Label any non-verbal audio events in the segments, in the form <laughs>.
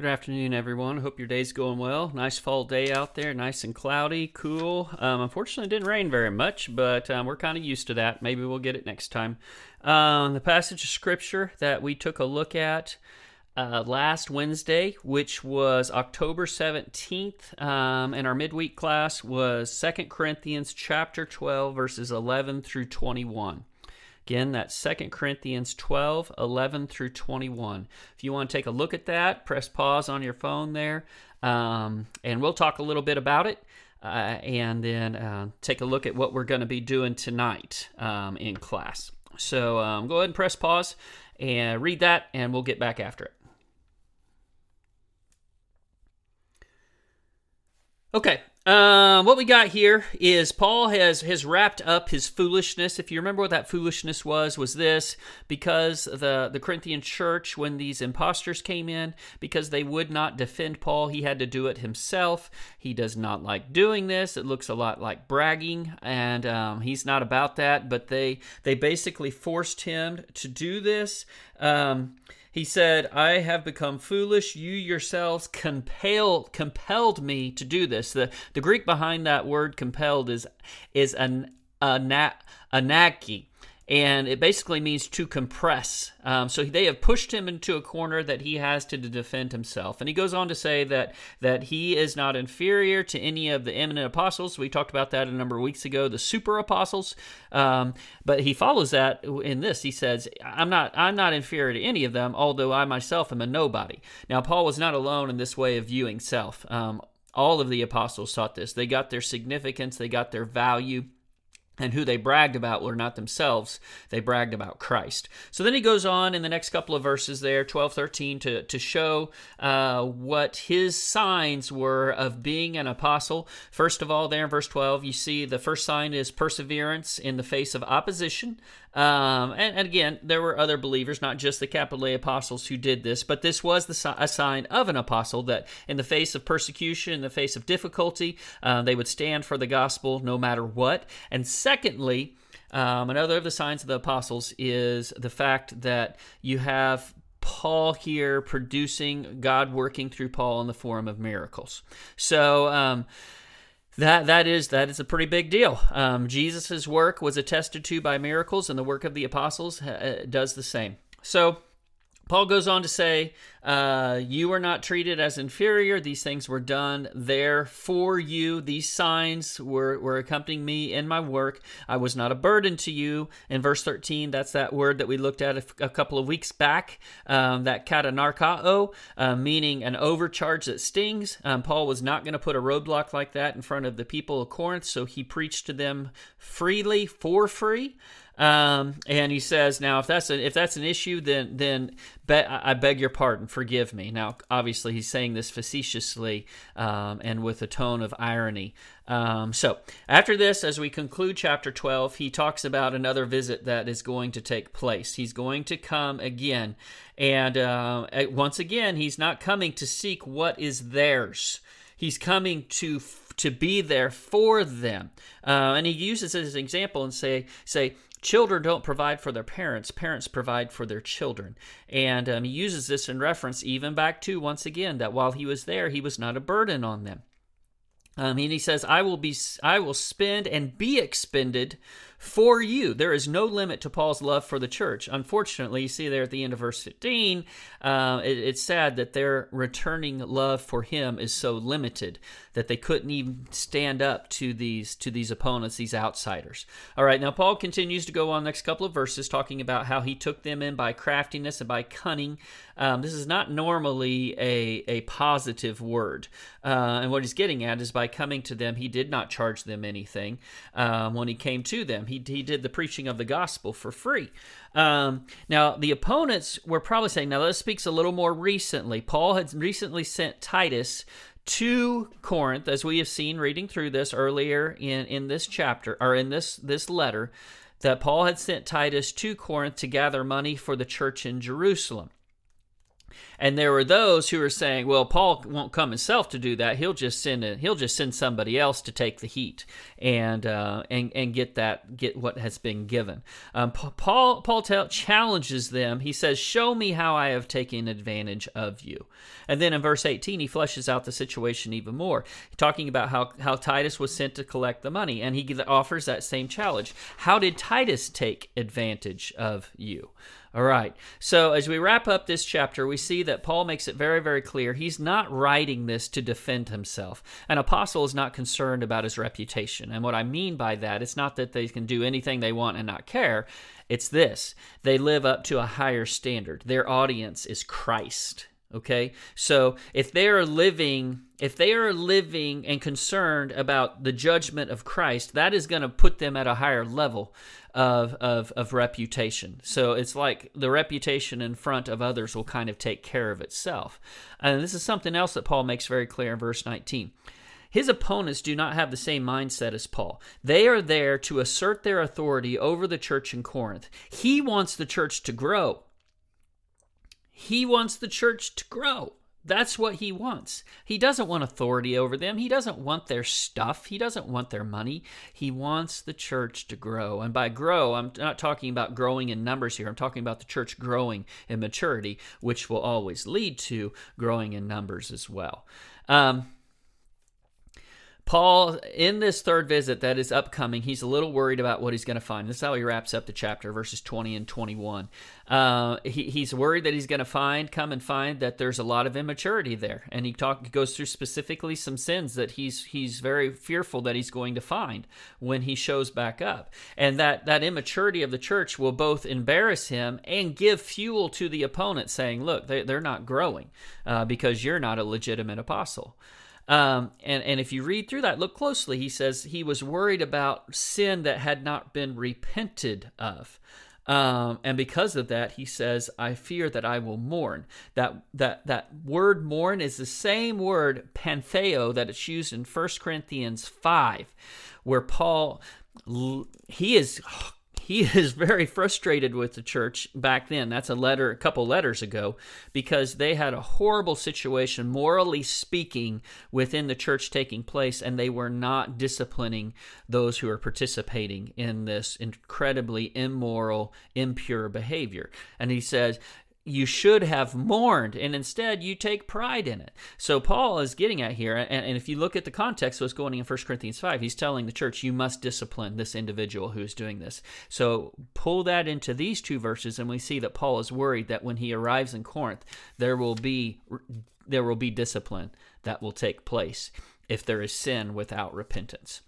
Good afternoon, everyone. Hope your day's going well. Nice fall day out there, nice and cloudy, cool. Um, unfortunately, didn't rain very much, but um, we're kind of used to that. Maybe we'll get it next time. Um, the passage of scripture that we took a look at uh, last Wednesday, which was October 17th, um, in our midweek class, was Second Corinthians chapter 12, verses 11 through 21. Again, that's Second Corinthians 12, 11 through 21. If you want to take a look at that, press pause on your phone there, um, and we'll talk a little bit about it. Uh, and then uh, take a look at what we're going to be doing tonight um, in class. So um, go ahead and press pause and read that, and we'll get back after it. Okay, um, what we got here is Paul has has wrapped up his foolishness. If you remember what that foolishness was, was this because the the Corinthian church, when these impostors came in, because they would not defend Paul, he had to do it himself. He does not like doing this. It looks a lot like bragging, and um, he's not about that. But they they basically forced him to do this. Um, he said, I have become foolish. You yourselves compel, compelled me to do this. The, the Greek behind that word compelled is, is an, ana, anaki and it basically means to compress. Um, so they have pushed him into a corner that he has to defend himself. And he goes on to say that that he is not inferior to any of the eminent apostles. We talked about that a number of weeks ago, the super apostles. Um, but he follows that in this. He says, "I'm not I'm not inferior to any of them, although I myself am a nobody." Now Paul was not alone in this way of viewing self. Um, all of the apostles taught this. They got their significance. They got their value and who they bragged about were not themselves they bragged about christ. So then he goes on in the next couple of verses there 12 13 to, to show uh, what his signs were of being an apostle. First of all there in verse 12 you see the first sign is perseverance in the face of opposition. Um, and, and, again, there were other believers, not just the capital A apostles, who did this, but this was the, a sign of an apostle that in the face of persecution, in the face of difficulty, uh, they would stand for the gospel no matter what. And secondly, um, another of the signs of the apostles is the fact that you have Paul here producing God working through Paul in the form of miracles. So, um, that that is that is a pretty big deal. Um, Jesus' work was attested to by miracles, and the work of the apostles uh, does the same. So Paul goes on to say, uh, You are not treated as inferior. These things were done there for you. These signs were, were accompanying me in my work. I was not a burden to you. In verse 13, that's that word that we looked at a, couple of weeks back, um, that katanarkao, uh, meaning an overcharge that stings. Um, Paul was not going to put a roadblock like that in front of the people of Corinth, so he preached to them freely, for free. Um, and he says, now if that's a, if that's an issue, then then be, I beg your pardon, forgive me. Now, obviously, he's saying this facetiously um, and with a tone of irony. Um, so after this, as we conclude chapter twelve, he talks about another visit that is going to take place. He's going to come again, and uh, once again, he's not coming to seek what is theirs. He's coming to to be there for them. Uh, and he uses as an example and say say children don't provide for their parents parents provide for their children and um, he uses this in reference even back to once again that while he was there he was not a burden on them um, and he says i will be i will spend and be expended for you. There is no limit to Paul's love for the church. Unfortunately, you see there at the end of verse 15, uh, it, it's sad that their returning love for him is so limited that they couldn't even stand up to these to these opponents, these outsiders. All right, now Paul continues to go on next couple of verses talking about how he took them in by craftiness and by cunning. Um, this is not normally a, a positive word. Uh, and what he's getting at is by coming to them, he did not charge them anything um, when he came to them. He, he did the preaching of the gospel for free. Um, now, the opponents were probably saying, now this speaks a little more recently. Paul had recently sent Titus to Corinth, as we have seen reading through this earlier in, in this chapter, or in this, this letter, that Paul had sent Titus to Corinth to gather money for the church in Jerusalem. And there were those who were saying, "Well, Paul won't come himself to do that. He'll just send a, he'll just send somebody else to take the heat and uh, and and get that get what has been given." Um, Paul Paul challenges them. He says, "Show me how I have taken advantage of you." And then in verse 18, he fleshes out the situation even more, talking about how how Titus was sent to collect the money, and he offers that same challenge. How did Titus take advantage of you? All right. So as we wrap up this chapter, we see that Paul makes it very, very clear he's not writing this to defend himself. An apostle is not concerned about his reputation. And what I mean by that, it's not that they can do anything they want and not care. It's this they live up to a higher standard. Their audience is Christ. Okay? So if they are living if they are living and concerned about the judgment of Christ, that is going to put them at a higher level of, of, of reputation. So it's like the reputation in front of others will kind of take care of itself. And this is something else that Paul makes very clear in verse 19. His opponents do not have the same mindset as Paul. They are there to assert their authority over the church in Corinth. He wants the church to grow. He wants the church to grow. That's what he wants. He doesn't want authority over them. He doesn't want their stuff. He doesn't want their money. He wants the church to grow. And by grow, I'm not talking about growing in numbers here. I'm talking about the church growing in maturity, which will always lead to growing in numbers as well. Um, Paul, in this third visit that is upcoming, he's a little worried about what he's going to find. This is how he wraps up the chapter, verses 20 and 21. Uh, he, he's worried that he's going to find, come and find that there's a lot of immaturity there, and he talk goes through specifically some sins that he's he's very fearful that he's going to find when he shows back up, and that that immaturity of the church will both embarrass him and give fuel to the opponent, saying, "Look, they, they're not growing uh, because you're not a legitimate apostle." Um, and, and if you read through that, look closely, he says he was worried about sin that had not been repented of. Um, and because of that, he says, "I fear that I will mourn." That that that word "mourn" is the same word "pantheo" that it's used in 1 Corinthians five, where Paul he is he <laughs> is very frustrated with the church back then. That's a letter, a couple letters ago, because they had a horrible situation, morally speaking, within the church taking place, and they were not disciplining those who are participating in this incredibly immoral, impure behavior. And he says, you should have mourned, and instead you take pride in it. So Paul is getting at here, and, and if you look at the context, what's going on in 1 Corinthians 5, he's telling the church, you must discipline this individual who is doing this. So pull that into these two verses, and we see that Paul is worried that when he arrives in Corinth, there will be there will be discipline that will take place if there is sin without repentance.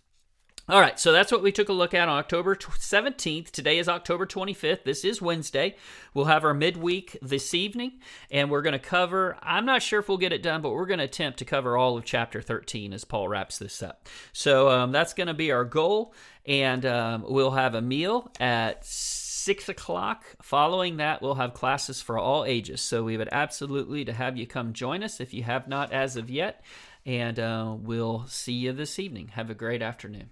All right, so that's what we took a look at on October 17th. Today is October 25th. This is Wednesday. We'll have our midweek this evening, and we're going to cover, I'm not sure if we'll get it done, but we're going to attempt to cover all of chapter 13 as Paul wraps this up. So um, that's going to be our goal, and um, we'll have a meal at six o'clock. Following that, we'll have classes for all ages. So we would absolutely to have you come join us if you have not as of yet. And uh, we'll see you this evening. Have a great afternoon.